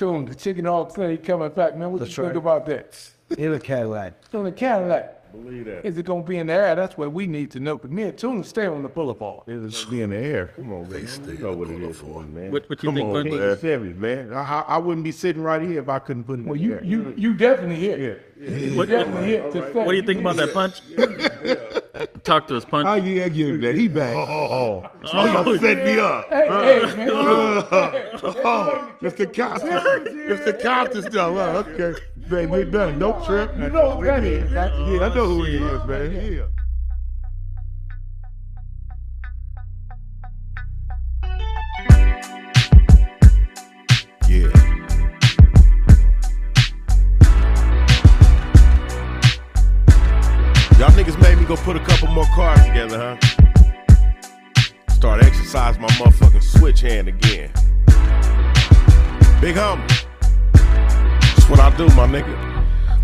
Tune, the chicken hawk thing coming back, man. What That's you think about that? In a Cadillac. It's on the Cadillac. Believe that. Is it gonna be in the air? That's what we need to know. But me and Tune stay on the boulevard. It'll be in the air. Come on, man. You know what it is, for man. What- what you Come think, on, Bundy? man. Chevy, man. I, I I wouldn't be sitting right here if I couldn't put it in Well, the you air. you you definitely hit. yeah. What, Definitely hit. to what do you think about that punch? Talk to us, punch. How you give him that? He back. Oh, oh, oh. oh. set me up. Hey, hey, man. Oh, Mr. Costa. Mr. Costa stuff. Oh, okay. Baby, we're done. Don't trip. You know who that is. Yeah, I know who he is, man. Yeah. Yeah. More cards together, huh? Start exercise my motherfucking switch hand again. Big homie. That's what I do, my nigga.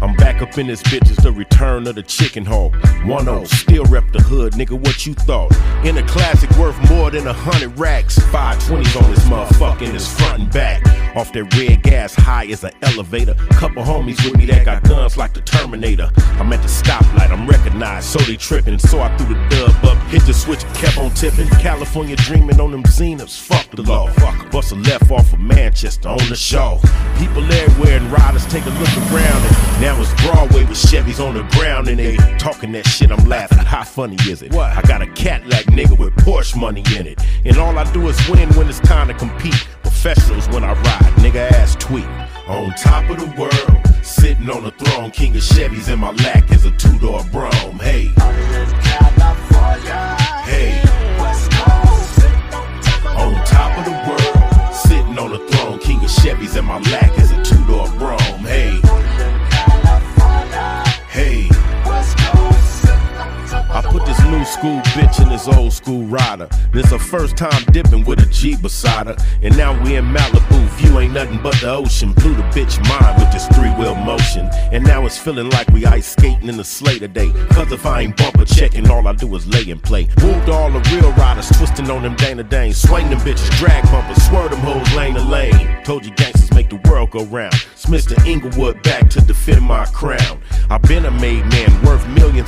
I'm back up in this bitch, it's the return of the chicken hawk. 1 still rep the hood, nigga, what you thought? In a classic worth more than a hundred racks. 520s on this motherfucking, in his front and back. Off that red gas, high as an elevator. Couple homies with me that got guns like the Terminator. I'm at the stoplight, I'm recognized, so they tripping. So I threw the dub up, hit the switch, kept on tipping. California dreaming on them Zeniths, fuck the law. Fuck, Bust a left off of Manchester on the show. People everywhere and riders take a look around. And now it's Broadway with Chevys on the ground and they talking that shit. I'm laughing. How funny is it? I got a Cadillac nigga with Porsche money in it. And all I do is win when it's time to compete. Professionals when I ride, nigga ass tweet. On top of the world, sitting on the throne, king of Chevys in my lack is a two door Brougham. Hey, hey. On top of the world, sitting on the throne, king of Chevys in my lack is a two door Brougham. School bitch and this old school rider. This her first time dipping with a Jeep beside her. And now we in Malibu, view ain't nothing but the ocean. Blew the bitch mind with this three wheel motion. And now it's feeling like we ice skating in the sleigh today. Cause if I ain't bumper checking, all I do is lay and play. Moved all the real riders, twisting on them Dana Danes. Swing them bitches, drag bumpers, swerve them hoes lane to lane. Told you gangsters make the world go round. It's Mr. Inglewood back to defend my crown. I've been a made man,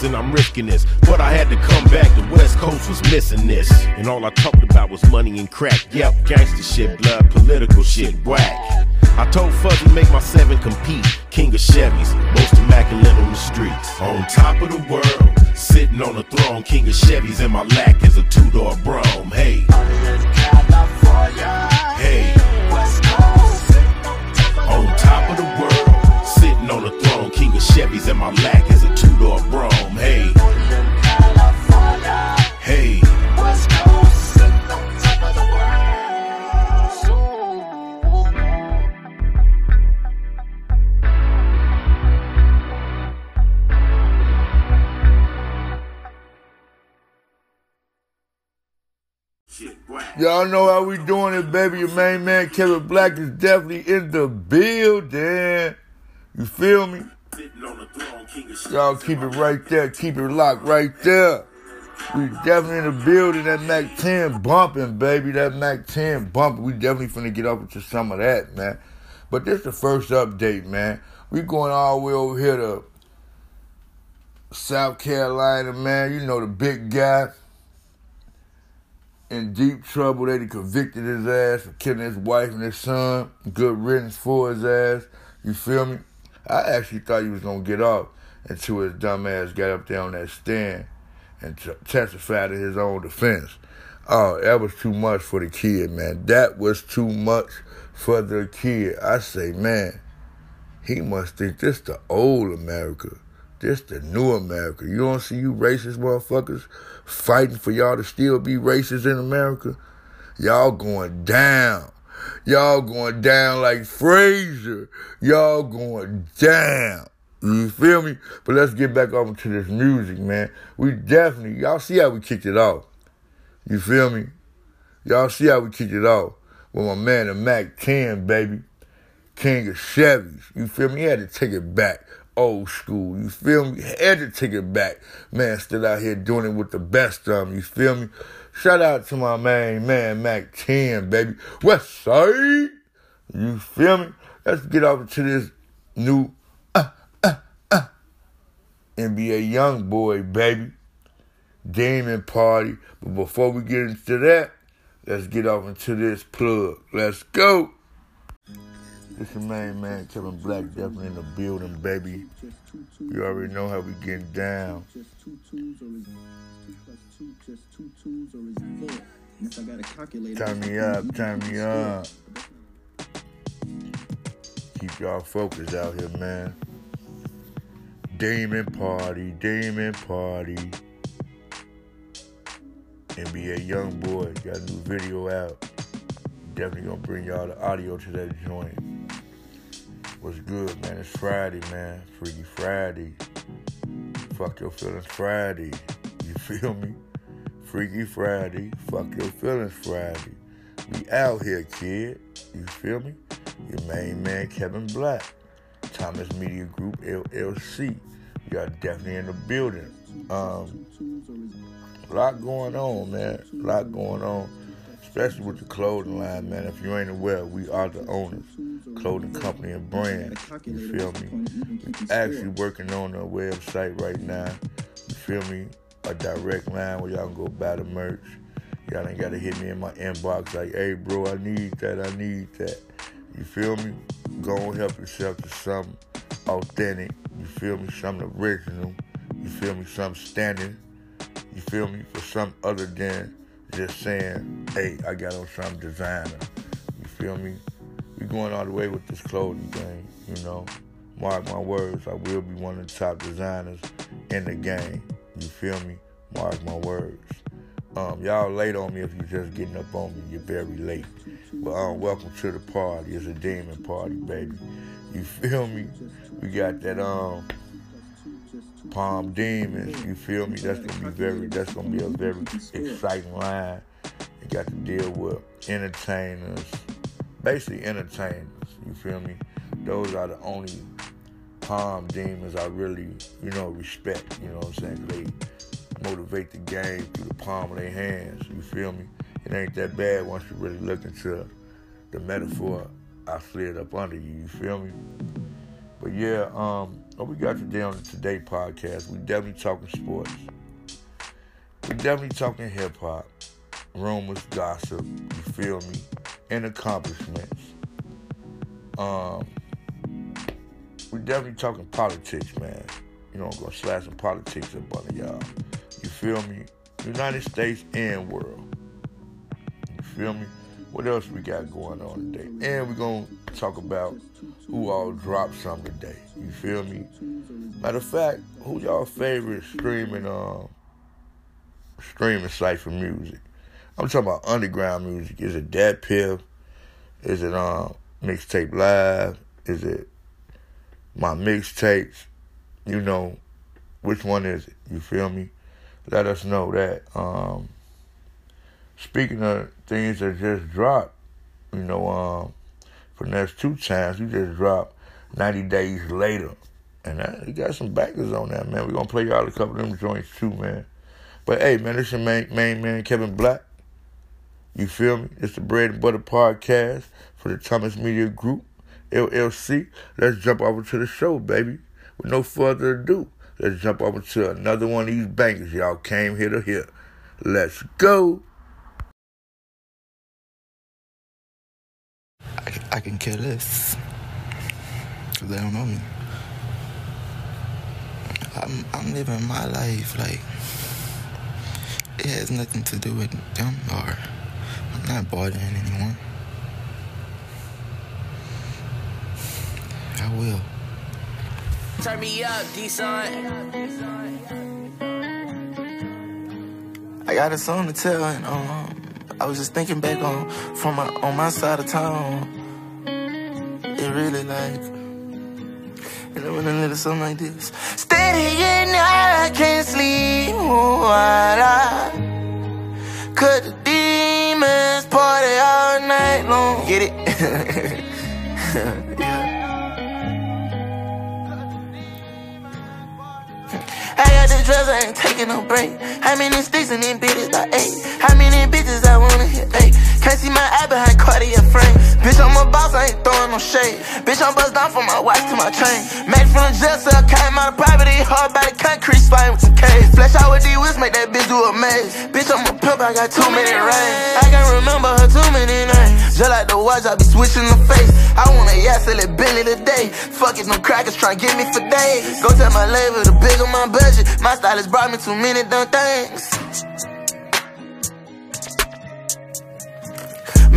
and I'm risking this. But I had to come back, the West Coast was missing this. And all I talked about was money and crack. Yep, gangster shit, blood, political shit, whack. I told Fuzzy make my seven compete. King of Chevys, most immaculate on the streets. On top of the world, sitting on the throne. King of Chevys in my lack is a two door Brougham. Hey, hey. On top of the world, sitting on the throne. King of Chevys in my lack Y'all know how we doing it, baby. Your main man Kevin Black is definitely in the building. You feel me? Y'all keep it right there. Keep it locked right there. We definitely in the building. That Mack 10 bumping, baby. That Mack 10 bumping. We definitely finna get up into some of that, man. But this the first update, man. We going all the way over here to South Carolina, man. You know the big guy in deep trouble. They convicted his ass for killing his wife and his son. Good riddance for his ass. You feel me? I actually thought he was gonna get off until his dumb ass got up there on that stand and t- testified in his own defense. Oh, that was too much for the kid, man. That was too much for the kid. I say, man, he must think this the old America. This the new America. You don't see you racist motherfuckers fighting for y'all to still be racist in America? Y'all going down. Y'all going down like Frazier. Y'all going down. You feel me? But let's get back over to this music, man. We definitely, y'all see how we kicked it off. You feel me? Y'all see how we kicked it off with my man, the Mack 10, baby. King of Chevys. You feel me? He had to take it back. Old school. You feel me? Had to take it back. Man, still out here doing it with the best of them. You feel me? Shout out to my main man, Mack 10, baby. West Side. You feel me? let's get off to this new uh, uh, uh, NBA young boy, baby. Demon party. But before we get into that, let's get off into this plug. Let's go. This your main man, Kevin Black, definitely in the building, baby. You already know how we getting down. Turn me up, turn me up. Keep y'all focused out here, man. Demon party, demon party. NBA Young Boy got a new video out. Definitely gonna bring y'all the audio to that joint. What's good, man? It's Friday, man. Freaky Friday. Fuck your feelings Friday. You feel me? Freaky Friday. Fuck your feelings Friday. We out here, kid. You feel me? Your main man, Kevin Black. Thomas Media Group, LLC. Y'all definitely in the building. Um, a lot going on, man. A lot going on, especially with the clothing line, man. If you ain't aware, we are the owners, clothing company and brand. You feel me? We actually working on a website right now. You feel me? A direct line where y'all can go buy the merch. Y'all ain't gotta hit me in my inbox like, hey, bro, I need that, I need that. You feel me? Go and help yourself to something authentic. You feel me? Something original. You feel me? Something standing. You feel me? For something other than just saying, hey, I got on some designer. You feel me? We going all the way with this clothing thing, you know. Mark my words, I will be one of the top designers in the game. You feel me? Mark my words. Um, y'all late on me if you're just getting up on me. You're very late. But um, welcome to the party. It's a demon party, baby. You feel me? We got that um Palm Demons. You feel me? That's gonna be very. That's gonna be a very exciting line. You got to deal with entertainers, basically entertainers. You feel me? Those are the only Palm Demons I really, you know, respect. You know what I'm saying? They motivate the game through the palm of their hands. You feel me? It ain't that bad once you really look into the metaphor I slid up under you. You feel me? But yeah, um, what we got today on the Today podcast, we definitely talking sports. We definitely talking hip hop, rumors, gossip, you feel me, and accomplishments. Um, we definitely talking politics, man. You know, I'm gonna slash some politics up under y'all. You feel me? United States and world. You feel me? What else we got going on today? And we're gonna talk about who all dropped some today. You feel me? Matter of fact, who y'all favorite streaming um streaming site for music? I'm talking about underground music. Is it DatPiff? Is it um mixtape live? Is it my mixtapes? You know, which one is it? You feel me? Let us know that. Um speaking of things that just dropped, you know, um, for the next two times, you just dropped 90 Days Later. And we got some backers on that, man. We're going to play y'all a couple of them joints too, man. But hey, man, this is main, main man, Kevin Black. You feel me? It's the Bread and Butter Podcast for the Thomas Media Group, LLC. Let's jump over to the show, baby. With no further ado, let's jump over to another one of these bangers y'all came here to hear. Let's go. I, I can care less. Cause they don't know me. I'm, I'm living my life like it has nothing to do with them or I'm not bothering anyone. I will. Turn me up, D-Son. I got a song to tell and um I was just thinking back on from my on my side of town. It really like and I went a little something like this. Steady at I can't sleep. Oh, I, Cause the demons party all night long. Get it? yeah. I got the drugs, I ain't taking no break. How many sticks in these bitches I ate? How many bitches I wanna hit? Hey, can't see my eye behind Cartier frame. Bitch, I'm a boss, I ain't throwing no shade. Bitch, I'm bust down from my watch to my chain. Made from the jail cell, came out of property, hard by the concrete, slime with some cage. Flash out with these wheels, make that bitch do a maze. Bitch, I'm a pimp, I got too many rings. I can't remember her too many names. Just like the watch, I be switching the face. I want a yacht, sell it Billy today. Fuck it, no crackers try get me for days. Go tell my label to on my budget. My stylist brought me too many dumb things.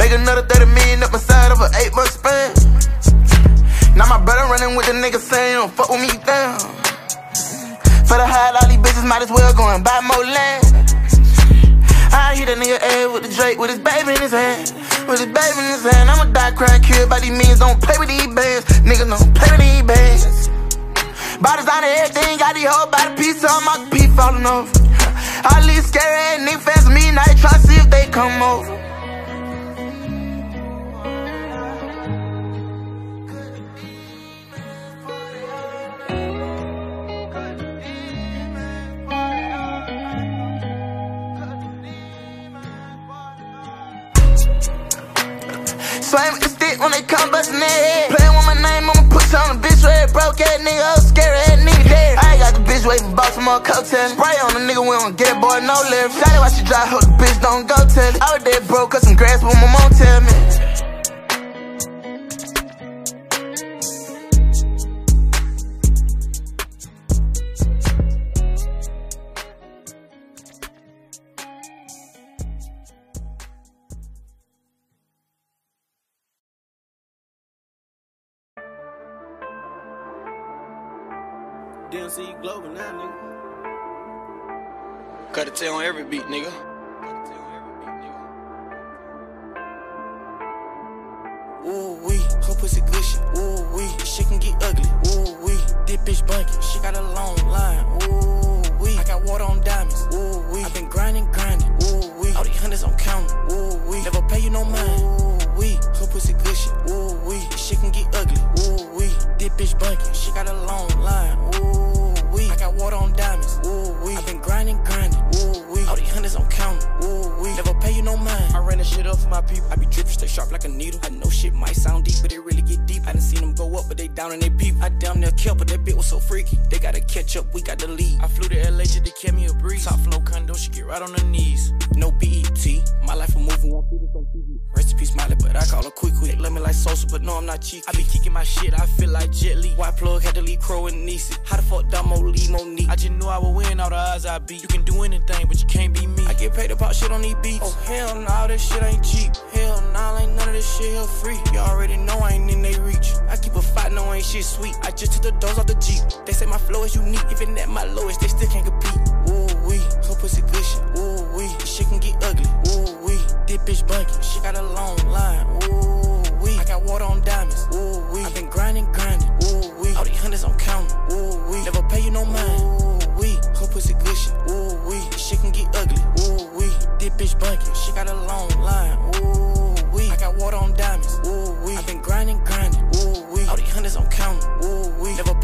Make another 30 million up my side of an eight month span. Now my brother running with the nigga saying, don't fuck with me down. For the hide, all these bitches might as well go and buy more land. I hit a nigga head with the Drake with his baby in his hand. With his baby in his hand, I'ma die crying, killed by these means. Don't play with these bands, nigga, don't play with these bands. Bodies on everything, got these whole body piece on my pee falling off. All these scary ass niggas fast me, now they try to see if they come over. Swing with the stick when they come bustin' their head. Playin' with my name, I'ma put on a bitch red. Broke ass nigga, oh scary ass nigga dead. I got the bitch waiting, for Baltimore cocktail. Spray on the nigga, we don't get it, boy, no lift. Tell why she drive, hope the bitch don't go tell it. I was dead broke, cut some grass, but my mom tell me. DMC Global now, nigga. Cut a tail on every beat, nigga. Ooh wee, her pussy good shit. Ooh wee, shit can get ugly. Ooh wee, this bitch bunky. She got a long line. Ooh wee, I got water on diamonds. Ooh wee, I been grinding, grinding. Ooh wee, all these hundreds I'm counting. Ooh wee, never pay you no mind. Ooh wee, her pussy good shit. Ooh wee, shit can get ugly. Ooh wee, this bitch bunky. She got a long shit up for my people. I be drippin', stay sharp like a needle. I know shit might sound deep, but it really get deep. I done seen them go up, but they down and they peep. I damn near killed, but that bit was so freaky. They gotta catch up, we got the lead. I flew to LA just to catch me a breeze. Top flow condo, she get right on her knees. No BET, my life a movie, this Miley, but I call her quick quick. Love me like Sosa, but no, I'm not cheap. I be kicking my shit, I feel like Jet Li. White plug had to leave Crow and Niecy. How the fuck Damo leave Monique? I just knew I would win all the odds I beat. You can do anything, but you can't be me. I get paid to pop shit on these beats. Oh hell nah, this shit ain't cheap. Hell nah, ain't none of this shit here free. You already know I ain't in they reach. I keep a fight, no ain't shit sweet. I just took the doors off the Jeep. They say my flow is unique, even at my lowest, they still can't compete. Ooh wee, her pussy shit. Ooh wee, shit can get ugly. This bitch bunky. She got a long line. Ooh wee, I got water on diamonds. Ooh wee, I been grinding, grinding. Ooh wee, all these hundreds I'm counting. Ooh wee, never pay you no mind. Ooh wee, her pussy good shit. Ooh wee, shit can get ugly. Ooh wee, this bitch bunky. She got a long line. Ooh wee, I got water on diamonds. Ooh wee, I been grinding, grinding. Ooh wee, all these hundreds I'm counting. Ooh wee, never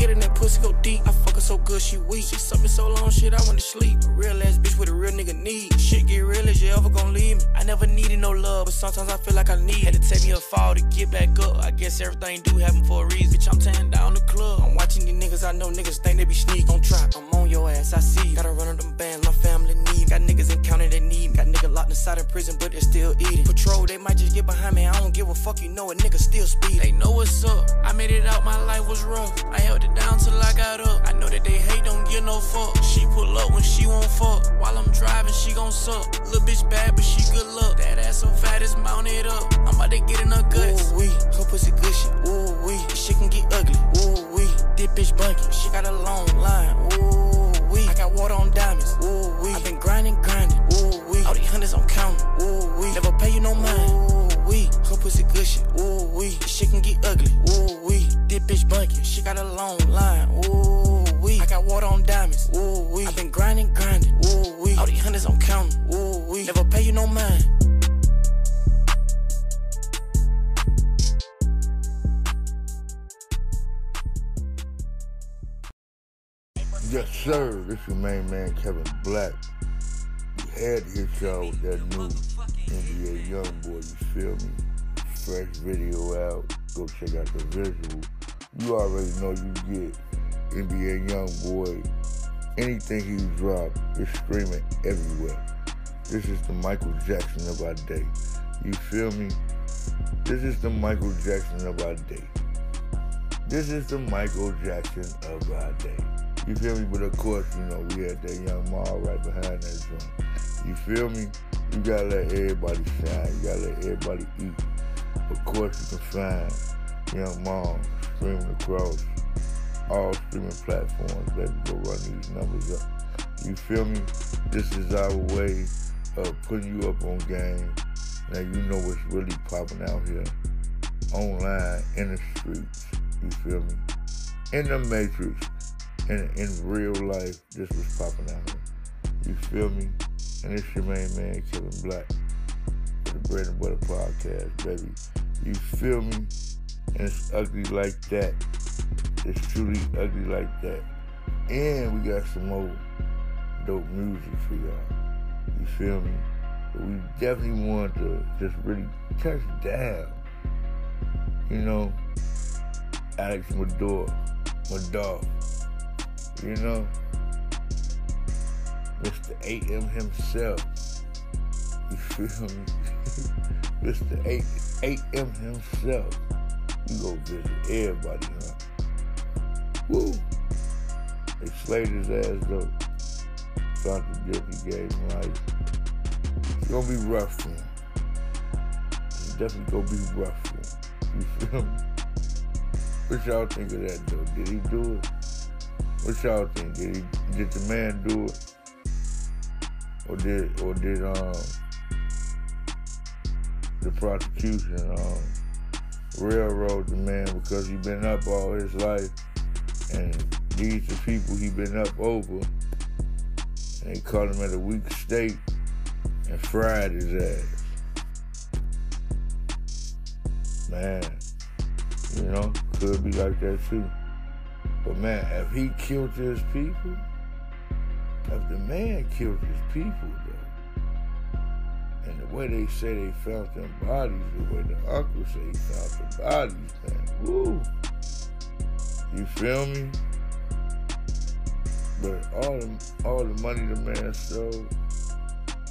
Get in that pussy, go deep. I fuck her so good, she weak. She suck so long, shit, I to sleep. Real ass bitch with a real nigga need. Shit get real as you ever gon' leave me. I never needed no love, but sometimes I feel like I need. Had to take me a fall to get back up. I guess everything do happen for a reason. Bitch, I'm tearing down the club. I'm watching these niggas, I know niggas think they be sneak. Don't try, I'm on your ass, I see. Gotta run on them bands, my family need. Got niggas in county that need. Got niggas locked inside in prison, but they still eating. Patrol, they might just get behind me. I don't give a fuck, you know a nigga still speed. They know what's up. I made it out, my life was rough. I held it down till I got up. I know that they hate, don't give no fuck. She pull up when she won't fuck. While I'm driving, she gon' suck. Little bitch bad, but she good luck. That ass so fat, it's mounted up. I'm about to get in her guts. Ooh wee, her pussy good shit. Ooh wee, shit can get ugly. Ooh wee, this bitch bunky. She got a long line. Ooh wee, I got water on diamonds. Ooh wee, I been grinding, grinding. Ooh wee, all these hundreds I'm counting. Ooh wee, never pay you no mind. Ooh wee, her pussy good shit. Ooh wee, this shit can get ugly. Bitch bunky. She got a long line. Ooh wee, I got water on diamonds. Ooh wee, I been grinding, grinding. Ooh wee, all these hundreds I'm counting. Ooh wee, never pay you no mind. Yes, sir. This your main man, Kevin Black. We had to hit y'all with that new NBA Youngboy, you feel me? Fresh video out. Go check out the visual. You already know you get NBA Youngboy. Anything he drop is streaming everywhere. This is the Michael Jackson of our day. You feel me? This is the Michael Jackson of our day. This is the Michael Jackson of our day. You feel me? But of course, you know, we had that young Mal right behind that joint. You feel me? You gotta let everybody shine. You gotta let everybody eat. Of course, you can find Young Mal streaming across all streaming platforms. Baby, go run these numbers up. You feel me? This is our way of putting you up on game. Now you know what's really popping out here. Online, in the streets. You feel me? In the matrix. And in real life, this was popping out here. You feel me? And it's your main man, Kevin Black. For the Bread and Butter Podcast, baby. You feel me? And it's ugly like that. It's truly ugly like that. And we got some more dope music for y'all. You feel me? But we definitely want to just really touch down. You know, Alex Murdaugh, Murdaugh. You know, Mr. AM himself. You feel me? Mr. 8, 8M himself. You go visit everybody, huh? Woo! They slayed his ass though. Gift he gave him life. It's gonna be rough for him. It's definitely gonna be rough for him. You feel me? What y'all think of that though? Did he do it? What y'all think? Did he did the man do it? Or did or did um the prosecution um railroad the man because he been up all his life and these the people he been up over and they caught him at a weak state and fried his ass. Man, you know, could be like that too. But man, if he killed his people, if the man killed his people though, way they say they found them bodies, the way the uncle say he found the bodies, man, woo. You feel me? But all the all the money the man stole,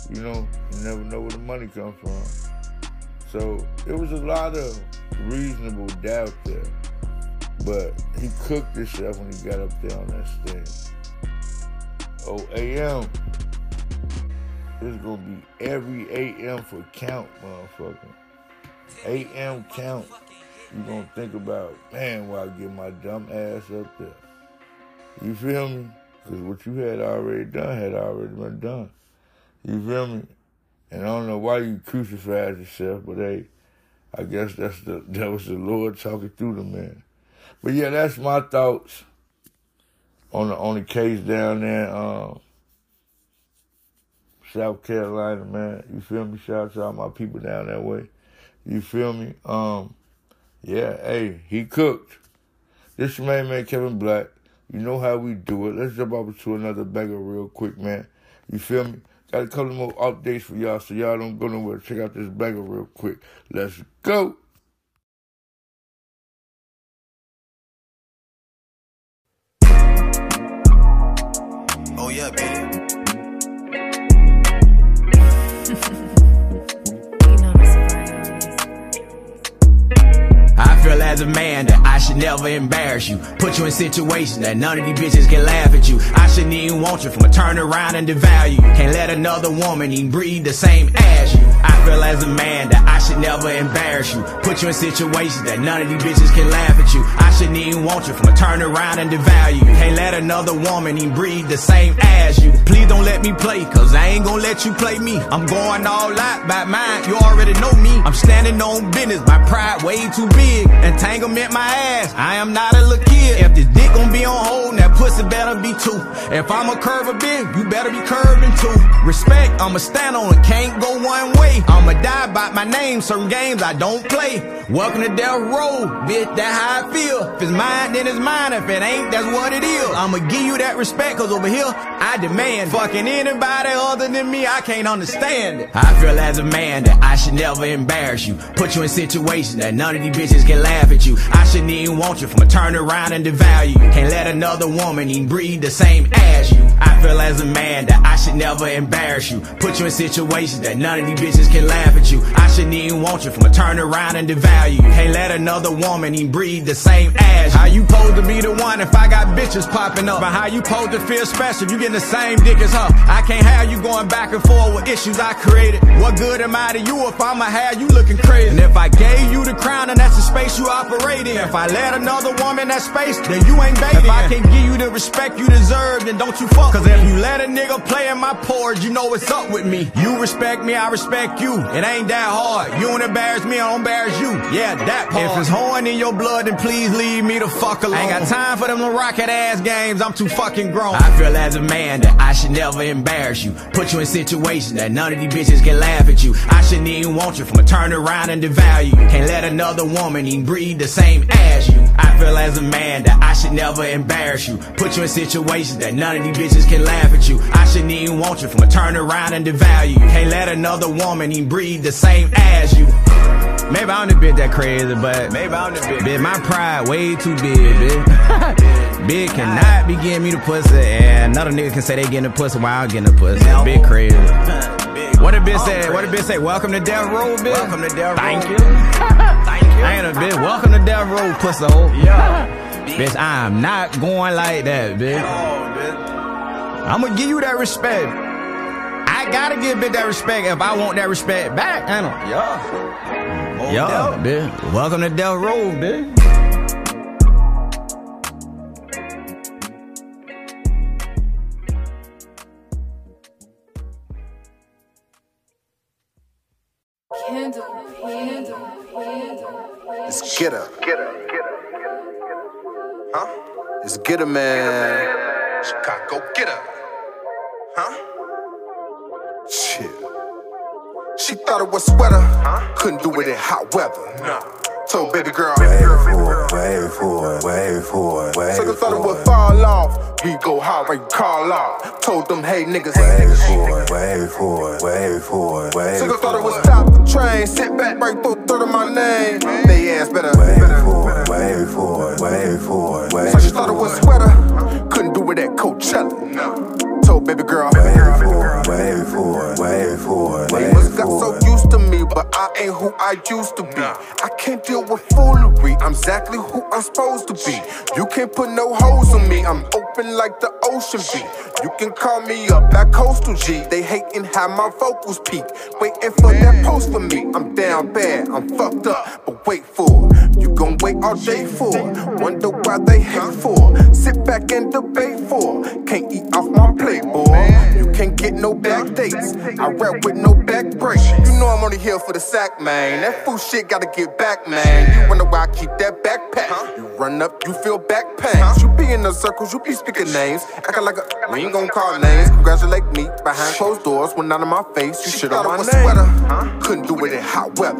you know, you never know where the money come from. So it was a lot of reasonable doubt there. But he cooked himself when he got up there on that stage. Oh, AM. It's gonna be every AM for count, motherfucker. AM count. You gonna think about, man, why I get my dumb ass up there. You feel me? Because what you had already done had already been done. You feel me? And I don't know why you crucified yourself, but hey, I guess that's the that was the Lord talking through the man. But yeah, that's my thoughts on the on the case down there, um, South Carolina, man. You feel me? Shout out to all my people down that way. You feel me? Um, yeah, hey, he cooked. This your main man Kevin Black. You know how we do it. Let's jump over to another bagger real quick, man. You feel me? Got a couple more updates for y'all, so y'all don't go nowhere. Check out this bagger real quick. Let's go. Oh yeah, baby. As a man that I should never embarrass you. Put you in situations that none of these bitches can laugh at you. I shouldn't even want you from a turn around and devalue you. Can't let another woman even breathe the same as you. Feel as a man that I should never embarrass you. Put you in situations that none of these bitches can laugh at you. I shouldn't even want you from a turn around and devalue you. Can't let another woman even breathe the same as you. Please don't let me play, cause I ain't gonna let you play me. I'm going all out by mine, you already know me. I'm standing on business, my pride way too big. Entanglement my ass, I am not a little kid. If this dick gon' be on hold, that pussy better be too. If I'm a curve a bit, you better be curving too. Respect, I'ma stand on it, can't go one way. I'ma die by my name, certain games I don't play. Welcome to Death Row, bitch, that's how I feel. If it's mine, then it's mine. If it ain't, that's what it is. I'ma give you that respect, cause over here, I demand. Fucking anybody other than me, I can't understand it. I feel as a man that I should never embarrass you. Put you in situations that none of these bitches can laugh at you. I shouldn't even want you from a turn around and devalue you. Can't let another woman even breathe the same as you. I feel as a man that I should never embarrass you. Put you in situations that none of these bitches can laugh at you. I shouldn't even want you from a turn around and devalue you. Can't let another woman even breathe the same as you. How you supposed to be the one if I got bitches popping up? But how you supposed to feel special you getting the same dick as her? I can't have you going back and forth with issues I created. What good am I to you if I'ma have you looking crazy? And if I gave you the crown and that's the space you operate in, if I let another woman that space, then you ain't baby. If I can't give you the respect you deserve, then don't you fuck. Cause if you let a nigga play in my porch, you know what's up with me. You respect me, I respect you. It ain't that hard. You don't embarrass me, I don't embarrass you. Yeah, that part. If it's horn in your blood, then please leave me the fuck alone. I ain't got time for them little rocket ass games. I'm too fucking grown. I feel as a man that I should never embarrass you. Put you in situations that none of these bitches can laugh at you. I shouldn't even want you from a turn around and devalue you. Can't let another woman even breathe the same as you. I feel as a man that I should never embarrass you. Put you in situations that none of these bitches can laugh at you. I shouldn't even want you from a turn around and devalue you. Can't let another woman even breathe the same as you. Maybe I'm a bit that crazy, but maybe I'm a bit. Bitch, my pride way too big, bitch. big cannot be getting me the pussy, and another nigga can say they getting the pussy while I'm getting the pussy. Big crazy. What a bitch oh, say? What a bitch say? Welcome to Death Row, bitch. Welcome to Death Row. Thank you. Thank you. I ain't a bitch. Welcome to Death Row, pussy hole. Yeah. bitch, I'm not going like that, bitch. I'm gonna give you that respect. I gotta give bitch that respect if I want that respect back. I know. Yeah. Yo, bitch. Welcome to Death Row, bitch. Candle, candle, candle. Let's get her. Get her. Get her. Huh? Let's get her, man. Chicago, get her. Thought it was sweater. Huh? Couldn't do it in hot weather. No. Told baby girl, wait for it, wait for it, wait for it, wait Sucker thought it would fall off. We go hard, right? Call off. Told them, hey niggas, wait for it, wait for it, wait for it, wait Sucker thought it would stop the train. Sit back, right through third of my name. They ass better, wait better. for it, wait for it, wait for it, wait So she thought it was sweater. Couldn't do it at Coachella. No. Told baby girl, wait for it, wait for it, wait for it, wait got so ain't who I used to be. I can't deal with foolery. I'm exactly who I'm supposed to be. You can't put no holes on me. I'm open like the ocean be. You can call me up at Coastal G. They hating how my vocals peak. Waiting for that post for me. I'm down bad, I'm fucked up, but wait for it. You gon' wait all day for it. Wonder why they hate for it. Sit back and debate for it. Can't eat off my plate, boy. You can't get no back dates. I rap with no back break. You know I'm only here for the sack, man. That fool shit gotta get back, man. You wonder why I keep that backpack. You run up, you feel back pains. You be in the circles, you be speaking names. Acting like a, we ain't gon' call names. Congratulate me behind closed doors when out of my face. You shit on my name. Sweater. Couldn't do it in hot weather.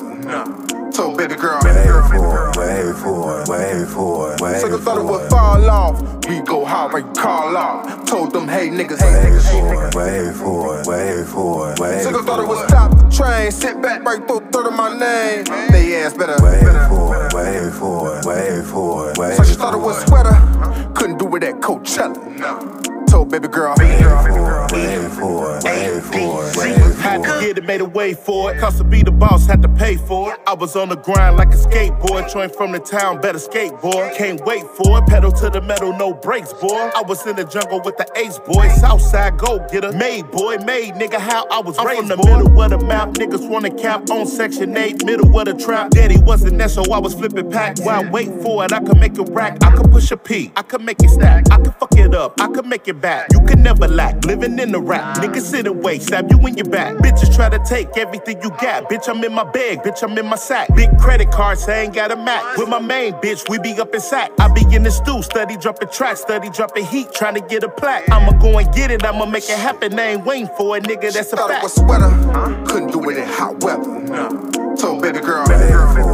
So baby girl, wait for it, wait for it, wait for it, wait Sucker thought it would fall off. We go hard, right? Call off. Told them, hey niggas, hey niggas, Wait for it, wait for it, wait for it, wait Sucker thought it would stop the train. Sit back, right through third of my name. They ass better, wait better. for it, wait for it, wait for it, wait So she thought it was sweater. Couldn't do it at Coachella. Told baby girl, wait for it, wait for it, wait for it, wait for it. Had to get it, made a way for it. Cause to be the boss, had to pay for it. I was on the grind like a skateboard. Train from the town, better skateboard. Can't wait for it. Pedal to the metal, no brakes, boy. I was in the jungle with the ace boy. Southside go getter. Made boy, made nigga how I was I'm raised. From the boy. middle of the map, niggas wanna cap on section 8. Middle of the trap. Daddy wasn't there, so I was flipping packs. While I wait for it, I could make it rack. I could push a P. I could make it stack. I could fuck it up. I could make it back. You can never lack. Living in the rap. Niggas sit and wait. Stab you in your back. Bitches try to take everything you got. Bitch, I'm in my bag, bitch, I'm in my sack. Big credit cards, I ain't got a Mac. With my main bitch, we be up in sack. I be in the stew, study dropping tracks, study dropping heat, trying to get a plaque. I'ma go and get it, I'ma make it happen. I ain't waiting for a nigga, that's a Thought it fact. was sweater, couldn't do it in hot weather. Told baby girl, Wait for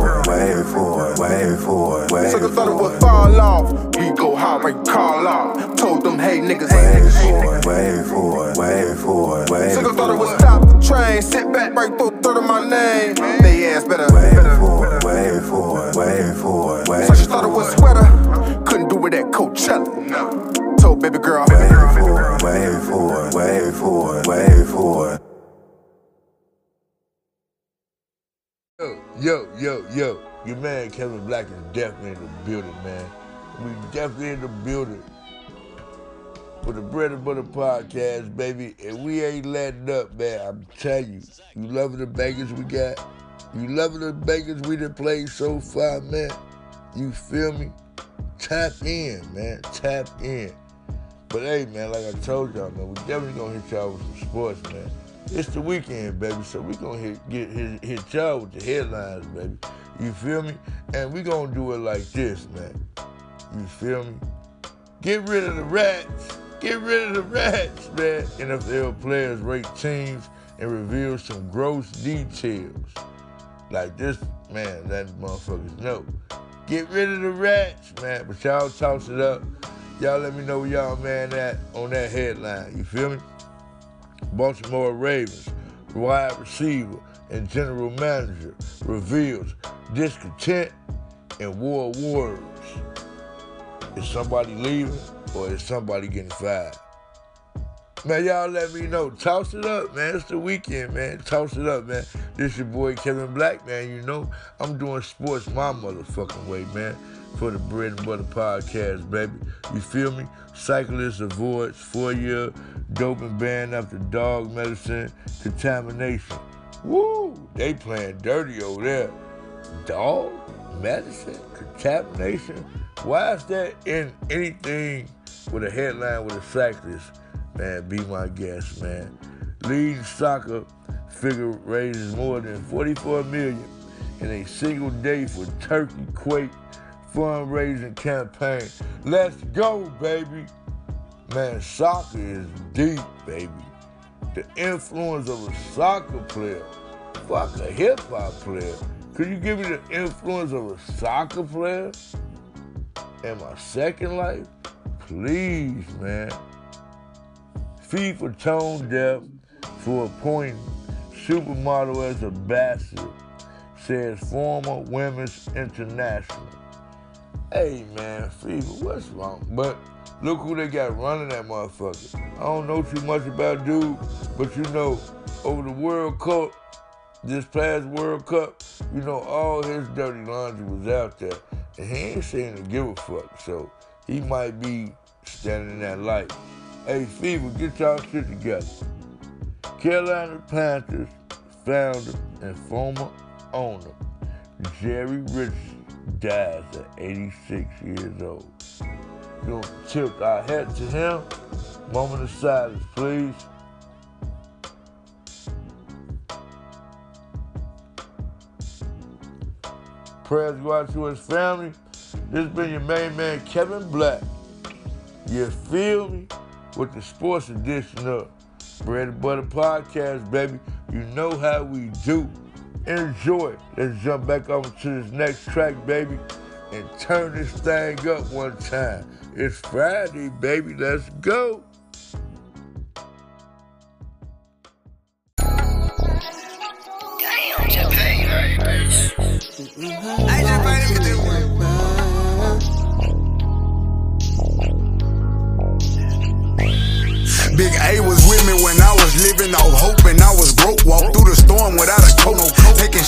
it, wait for it, wait for it, wait so for they thought it it. would fall off. We go hard, right, call off. Told them, hey niggas, hey Wait niggas. for it, wait for it, wait for it, wait So they thought it would stop the train, sit back, right through third of my name. They ass better, Wait better. for it, wait for it, wait for it, wait So she thought it was it. sweater, couldn't do it at Coachella. Told baby girl, Wait for it, wait for it, wait for it, wait for it. Yo, yo, yo, yo. Your man Kevin Black is definitely in the building, man. We definitely in the building. For the Bread and Butter Podcast, baby. And we ain't letting up, man. I'm telling you. You loving the bangers we got? You loving the bangers we done played so far, man? You feel me? Tap in, man. Tap in. But hey, man, like I told y'all, man, we definitely gonna hit y'all with some sports, man. It's the weekend, baby, so we gonna hit get hit, hit y'all with the headlines, baby. You feel me? And we gonna do it like this, man. You feel me? Get rid of the rats. Get rid of the rats, man. NFL players rate teams and reveal some gross details. Like this, man, that motherfuckers know. Get rid of the rats, man. But y'all toss it up. Y'all let me know where y'all man at on that headline. You feel me? Baltimore Ravens wide receiver and general manager reveals discontent and war words. Is somebody leaving or is somebody getting fired? Man, y'all let me know. Toss it up, man. It's the weekend, man. Toss it up, man. This your boy Kevin Black, man. You know, I'm doing sports my motherfucking way, man. For the Bread and Butter Podcast, baby. You feel me? Cyclist avoids four-year doping ban after dog medicine contamination. Woo! They playing dirty over there. Dog medicine contamination. Why is that in anything with a headline with a cyclist? Man, be my guest, man. Leading soccer figure raises more than 44 million in a single day for Turkey Quake fundraising campaign. Let's go, baby. Man, soccer is deep, baby. The influence of a soccer player. Fuck a hip hop player. Could you give me the influence of a soccer player in my second life? Please, man. FIFA tone deaf for appointing supermodel as ambassador, says former women's international. Hey man, FIFA, what's wrong? But look who they got running that motherfucker. I don't know too much about dude, but you know, over the World Cup, this past World Cup, you know, all his dirty laundry was out there. And he ain't saying to give a fuck. So he might be standing in that light. Hey, FIFA, get y'all shit together. Carolina Panthers founder and former owner, Jerry Richardson, dies at 86 years old. Gonna tilt our hat to him. Moment of silence, please. Prayers go out to his family. This has been your main man, Kevin Black. You feel me? With the sports edition of Bread and Butter Podcast, baby. You know how we do. Enjoy. Let's jump back over to this next track, baby, and turn this thing up one time. It's Friday, baby. Let's go.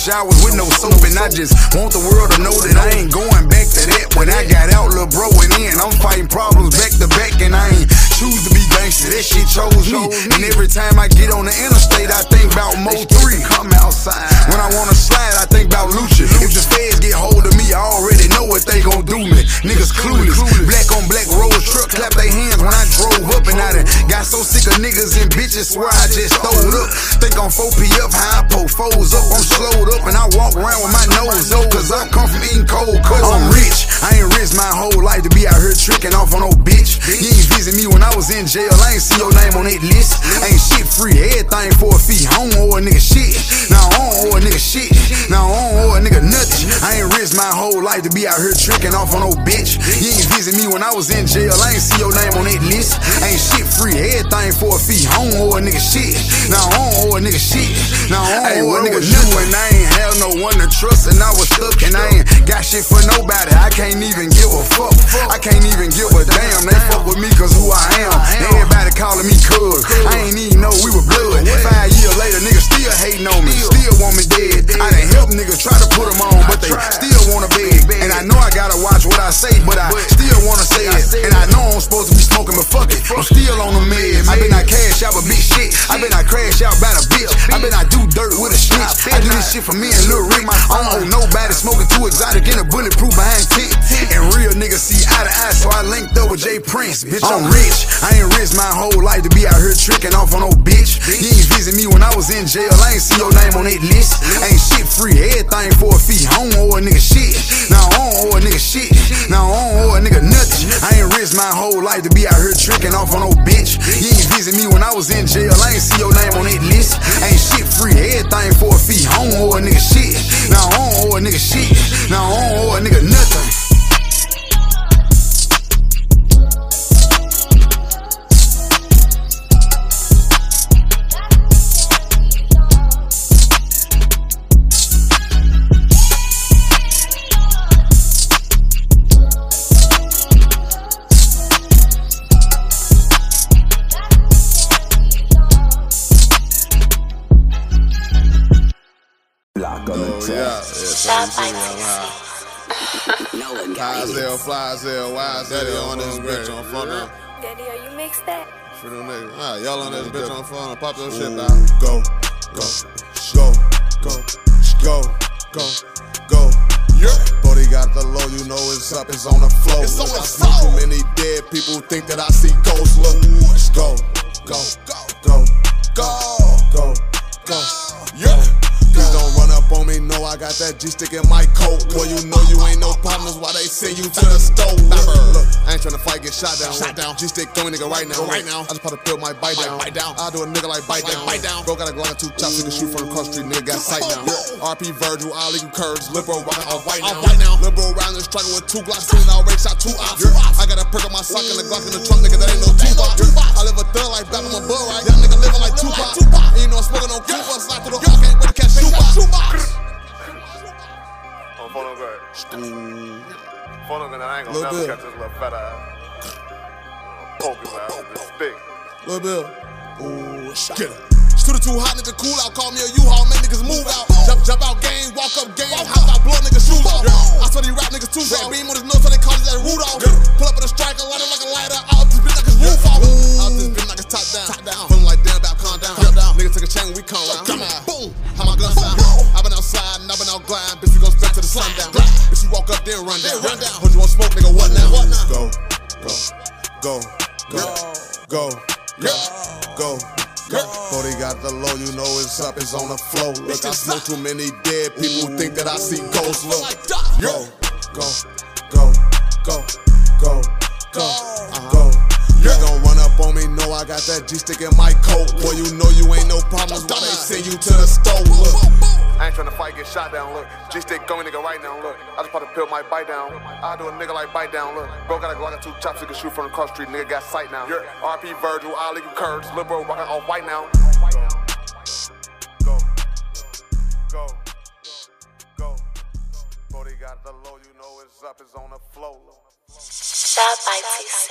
Showers with no soap and I just want the world to know that I ain't going back to that. When I got out, little bro went in. I'm fighting problems back to back and I ain't choose to be gangster. That shit chose me. And every time I get on the interstate, I think about Mo 3. Come outside. When I wanna slide, I think about Lucha. If the feds get hold of me, I already know what they gon' do me. Niggas clueless. Black on black rose truck, clap their hands when I drove up and I done Got so sick of niggas and bitches, swear I just throwed up. Think I'm 4P up, I poke foes up. I'm slowed up and I walk around with my nose up. Cause I come from eating cold cause I'm rich, I ain't rich my whole life to be out here tricking off on no bitch. You ain't visit me when I was in jail, I ain't see your name on that list. Ain't shit free, everything for a fee. I don't owe a nigga shit. Now I don't owe a nigga shit. Now I don't owe a nigga nothing. I ain't risked my whole life to be out here tricking off on no bitch. You ain't visit me when I was in jail, I ain't see your name on that list. Ain't shit free, everything for a fee. I don't owe a nigga shit. Now I don't owe a nigga shit. Now I don't owe a nigga nothing. And I ain't had no one to trust, and I was stuck, and I ain't got shit for nobody. I can't even give a fuck. I can't even give a damn. They fuck with me cause who I am. Everybody calling me cuz. I ain't even know we were blood. Five years later, niggas still hating on me. Still want me dead. I done helped niggas try to put them on, but they still wanna beg. And I know I gotta watch what I say, but I still wanna say it. And I know I'm supposed to be smoking, but fuck it. I'm still on the meds. I been I cash out a big shit. I been I crash out by a bitch. I been I do dirt with a snitch. I do this shit for me and Lil Rick. I don't owe nobody smoking too exotic in a bulletproof behind tick. And real niggas see eye to eye, so I linked up with Jay Prince. Bitch, I'm oh. rich. I ain't rich my whole life to be out here tricking off on no bitch. You ain't visit me when I was in jail. I ain't see your name on that list. Ain't shit free, everything for a fee. I don't owe a nigga shit. Now I don't owe a nigga shit. Now I don't owe a nigga nothing. I ain't risked my whole life to be out here tricking off on no bitch. You ain't visit me when I was in jail. I ain't see your name on that list. Ain't shit free, everything for a fee. I don't owe a nigga shit. Now I don't owe a nigga shit. Now I don't owe a nigga nothing. Track. yeah Isaiah, Fly Isaiah, Y Daddy on this bitch on phone now. Daddy, are you mixed that? For them niggas. Ah, y'all on this bitch on phone. Pop your shit Ooh, down. Go, go, go, go, go, go, go. Yeah. Bodie got the low, you know it's up, it's on the floor. It's on Look, the I smoke floor. too many dead people think that I see ghosts. Look, go, go, go, go, go, go, go. Yeah. Please don't run up on me, know I got that G stick in my coat. Boy, you know you ain't no partners, why they send you to the stove? Look, I ain't tryna fight, get shot down. Shot down. G stick throwing nigga right now. Right now. I just probably feel my bite down. Bite down. I do a nigga like bite down. Bite down. Bro got a Glock two chops, nigga shoot from the cross street, nigga got sight now. RP Virgil, all legal curves, liberal rockin' off white now. White now. Liberal round and striking with two Glocks, soon I already shot two ops. I got a perk on my sock and the Glock in the trunk, nigga, that ain't no two box. I live a thug life, back on my butt right. Young nigga living like two And you know I'm smoking on Cuba, slide through the hawk, ain't with the catch shoebox. On phone number. Phone number, I ain't gonna Little never catch this little fat ass. Poke his ass with this stick. Lil Bill. Ooh, get it. Stood too hot, nigga cool out. Call me a U-Haul, make niggas move out. Jump, jump out game, walk up game, hop out, blow niggas shoes off. I swear these rap niggas too soft. Beam on his nose, so they call his ass Rudolph. Pull up in a striker, light it like a lighter. Out this bitch like his roof off. Out this bitch like his top down. Top down. Feeling like damn, about calm down. Nigga took a chain when we come round. Come on. Boom. How my gun sound? I been outside, and I been out gliding. Bitch, we gon' spend to the sundown. Bitch, you walk up, then run down. Run down. Hold you on smoke, nigga. What now? What now? Go, go, go, go, go, go, go. Go. Bodie got the low, you know it's up, it's on the flow. Look, I smoke too many dead people think that I see ghosts. Look, Go, go, go, go, go, go, go. you gon' run up on me, know I got that G stick in my coat. Boy, you know you ain't no problems, why they send you to the stove. Look, I ain't tryna fight, get shot down, look. G stick going nigga right now, look. I just probably peel my bite down. I do a nigga like bite down, look. Bro got a Glock and two chops, he can shoot from the cross street, nigga got sight now. RP Virgil, all legal curves, liberal rockin' off white now. Go, go, go. Bodie got the low, you know it's up, it's on the flow. Shot by TC.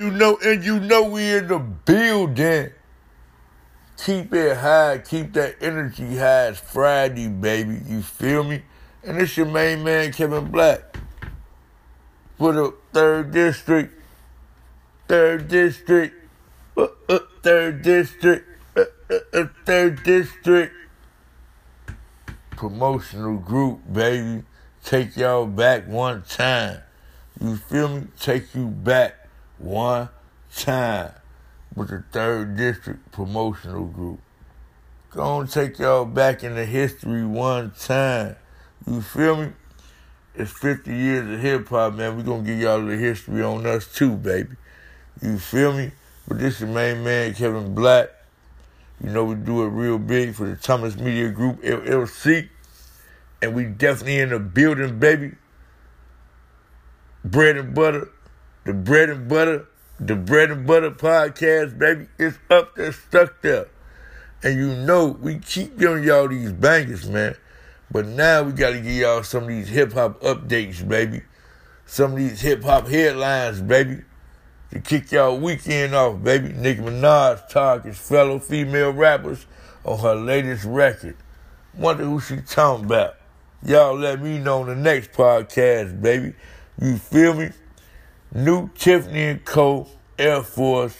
You know, and you know we in the building. Keep it high, keep that energy high. It's Friday, baby. You feel me? And it's your main man, Kevin Black. For the third district. Third district. Uh, uh, third district. Uh, uh, uh, third district. Promotional group, baby. Take y'all back one time. you feel me, take you back one time with the third district promotional group. Gonna take y'all back into history one time. You feel me? It's 50 years of hip hop, man. we gonna give y'all the history on us too, baby. You feel me? But this is main man, Kevin Black. You know we do it real big for the Thomas Media Group, LLC. And we definitely in the building, baby. Bread and butter. The bread and butter. The bread and butter podcast, baby. It's up there, stuck there. And you know, we keep giving y'all these bangers, man. But now we gotta give y'all some of these hip hop updates, baby. Some of these hip hop headlines, baby. To kick y'all weekend off, baby. Nicki Minaj talking fellow female rappers on her latest record. Wonder who she talking about. Y'all let me know on the next podcast, baby. You feel me? New Tiffany Co. Air Force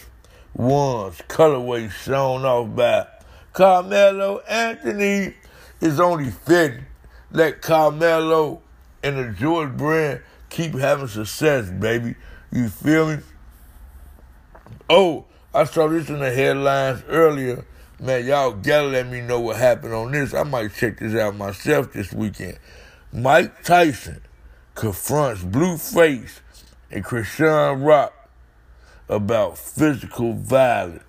Ones colorway shown off by Carmelo Anthony is only fitting. Let Carmelo and the George brand keep having success, baby. You feel me? Oh, I saw this in the headlines earlier. Man, y'all gotta let me know what happened on this. I might check this out myself this weekend. Mike Tyson confronts Blueface and Chrisean Rock about physical violence.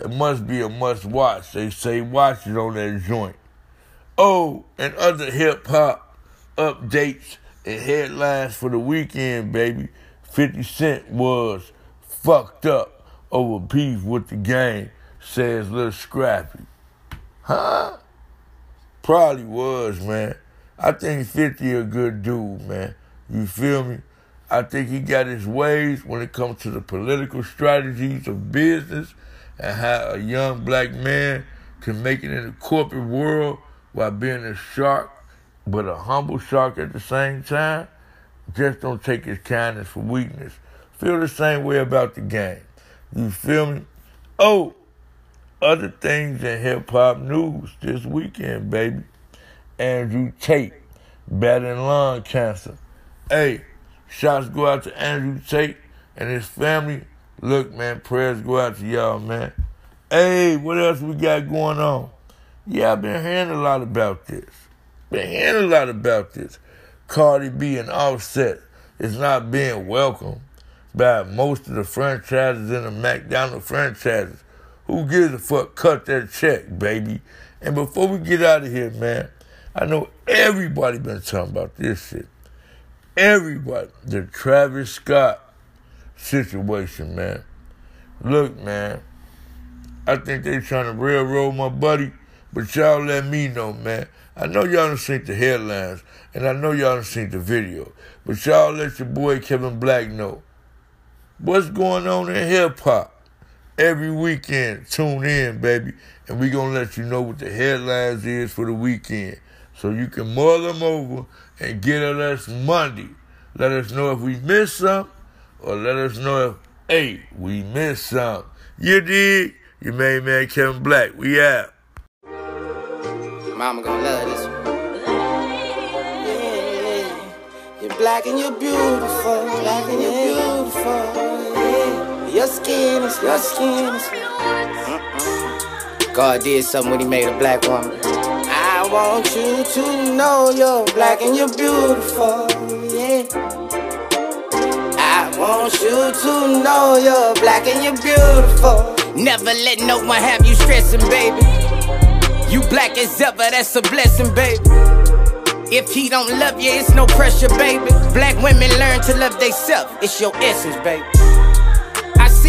It must be a must watch. They say watch it on that joint. Oh, and other hip hop updates and headlines for the weekend, baby. 50 Cent was fucked up over beef with the gang, says Lil Scrappy. Huh? Probably was, man. I think 50 a good dude, man. You feel me? I think he got his ways when it comes to the political strategies of business and how a young black man can make it in the corporate world while being a shark, but a humble shark at the same time. Just don't take his kindness for weakness. Feel the same way about the game. You feel me? Oh, other things in hip hop news this weekend, baby. Andrew Tate battling lung cancer. Hey, shots go out to Andrew Tate and his family. Look, man, prayers go out to y'all, man. Hey, what else we got going on? Yeah, I've been hearing a lot about this. Been hearing a lot about this. Cardi B and Offset is not being welcomed by most of the franchises in the McDonald's franchises. Who gives a fuck? Cut that check, baby. And before we get out of here, man, I know everybody been talking about this shit. Everybody. The Travis Scott situation, man. Look, man, I think they trying to railroad my buddy, but y'all let me know, man. I know y'all done seen the headlines, and I know y'all done seen the video, but y'all let your boy Kevin Black know what's going on in hip hop. Every weekend, tune in, baby, and we gonna let you know what the headlines is for the weekend, so you can mull them over and get at us Monday. Let us know if we missed something, or let us know if, hey, we missed something. You dig? Your main man Kevin Black. We out. Mama gonna love this one. Yeah, You're black and you're beautiful, black and you're beautiful. Yeah. Your skin is, your skin is. God did something when He made a black woman. I want you to know you're black and you're beautiful. Yeah. I want you to know you're black and you're beautiful. Never let no one have you stressing, baby. You black as ever, that's a blessing, baby. If he don't love you, it's no pressure, baby. Black women learn to love theyself, it's your essence, baby.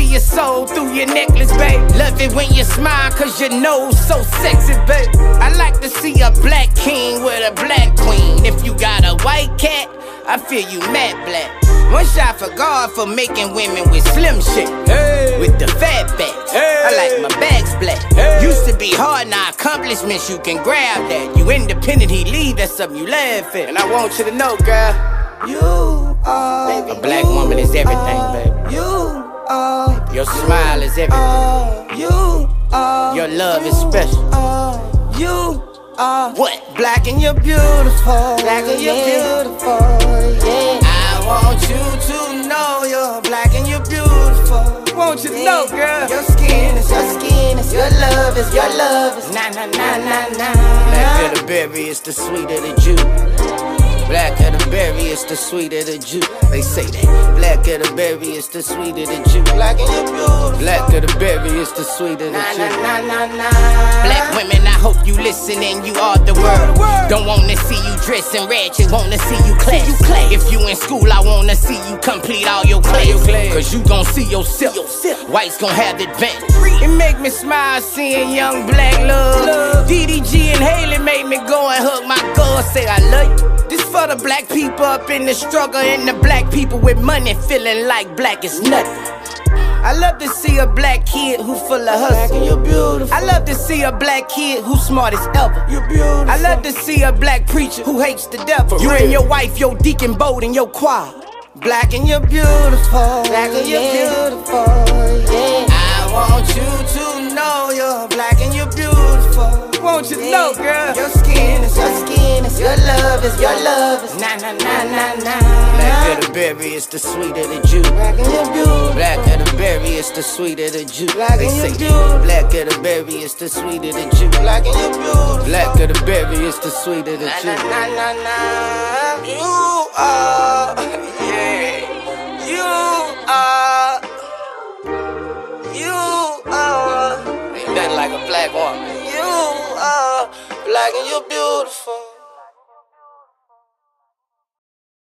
Your soul through your necklace, babe. Love it when you smile, cause your nose so sexy, babe. I like to see a black king with a black queen. If you got a white cat, I feel you mad black. One shot for God for making women with slim shit. Hey. With the fat backs. Hey. I like my bags black. Hey. Used to be hard, now accomplishments you can grab that. You independent, he leave, that's something you laugh at. And I want you to know, girl, you are. Baby, a black woman is everything, baby. You are. Your smile is everything. Oh, you are. Your love is special. You are. What? Black and you're beautiful. Black and you're beautiful. Yeah. I want you to know you're black and you're beautiful. Want you to know, girl. Your skin is your skin is your love is your love is na na na na na. Black of the berry is the sweet of the Jew. Black of the berry is the sweet of the Jew. They say that. Black of the berry is the sweet of the Jew. Black and you're beautiful. Black of the berry is the sweet of the Jew. Na, na, na, na. Black women, I hope you listen and you are the world. Don't wanna see you dressing red, just wanna see you class. If you in school, I wanna see you complete all your class. Cause you gon' see yourself. White's gon' have the advantage. It make me smile seeing young black love. DDG and Halle made me go and hug my girl, say I love you. This for the black people up in the struggle and the black people with money feeling like black is nothing. I love to see a black kid who full of hustle. You're beautiful. I love to see a black kid who's smart as ever. You're beautiful. I love to see a black preacher who hates the devil. you and your wife, your deacon bold and your choir. Black and you're beautiful. Black and you're beautiful. Yeah. I want you to know you're black and you're beautiful. Want you to know, girl. Your skin is your skin is your love is your love is na na na na na. Black of the berry is the sweet of the Jew. Black and you're. Black of the berry is the sweet of the Jew. Black they say. Black of the berry is the sweet of the Jew. Black and you're beautiful. Black of the berry is the sweet of the Jew. Na na na na. You are yeah. You are. You are. Ain't nothing like a black woman. Black and you're beautiful.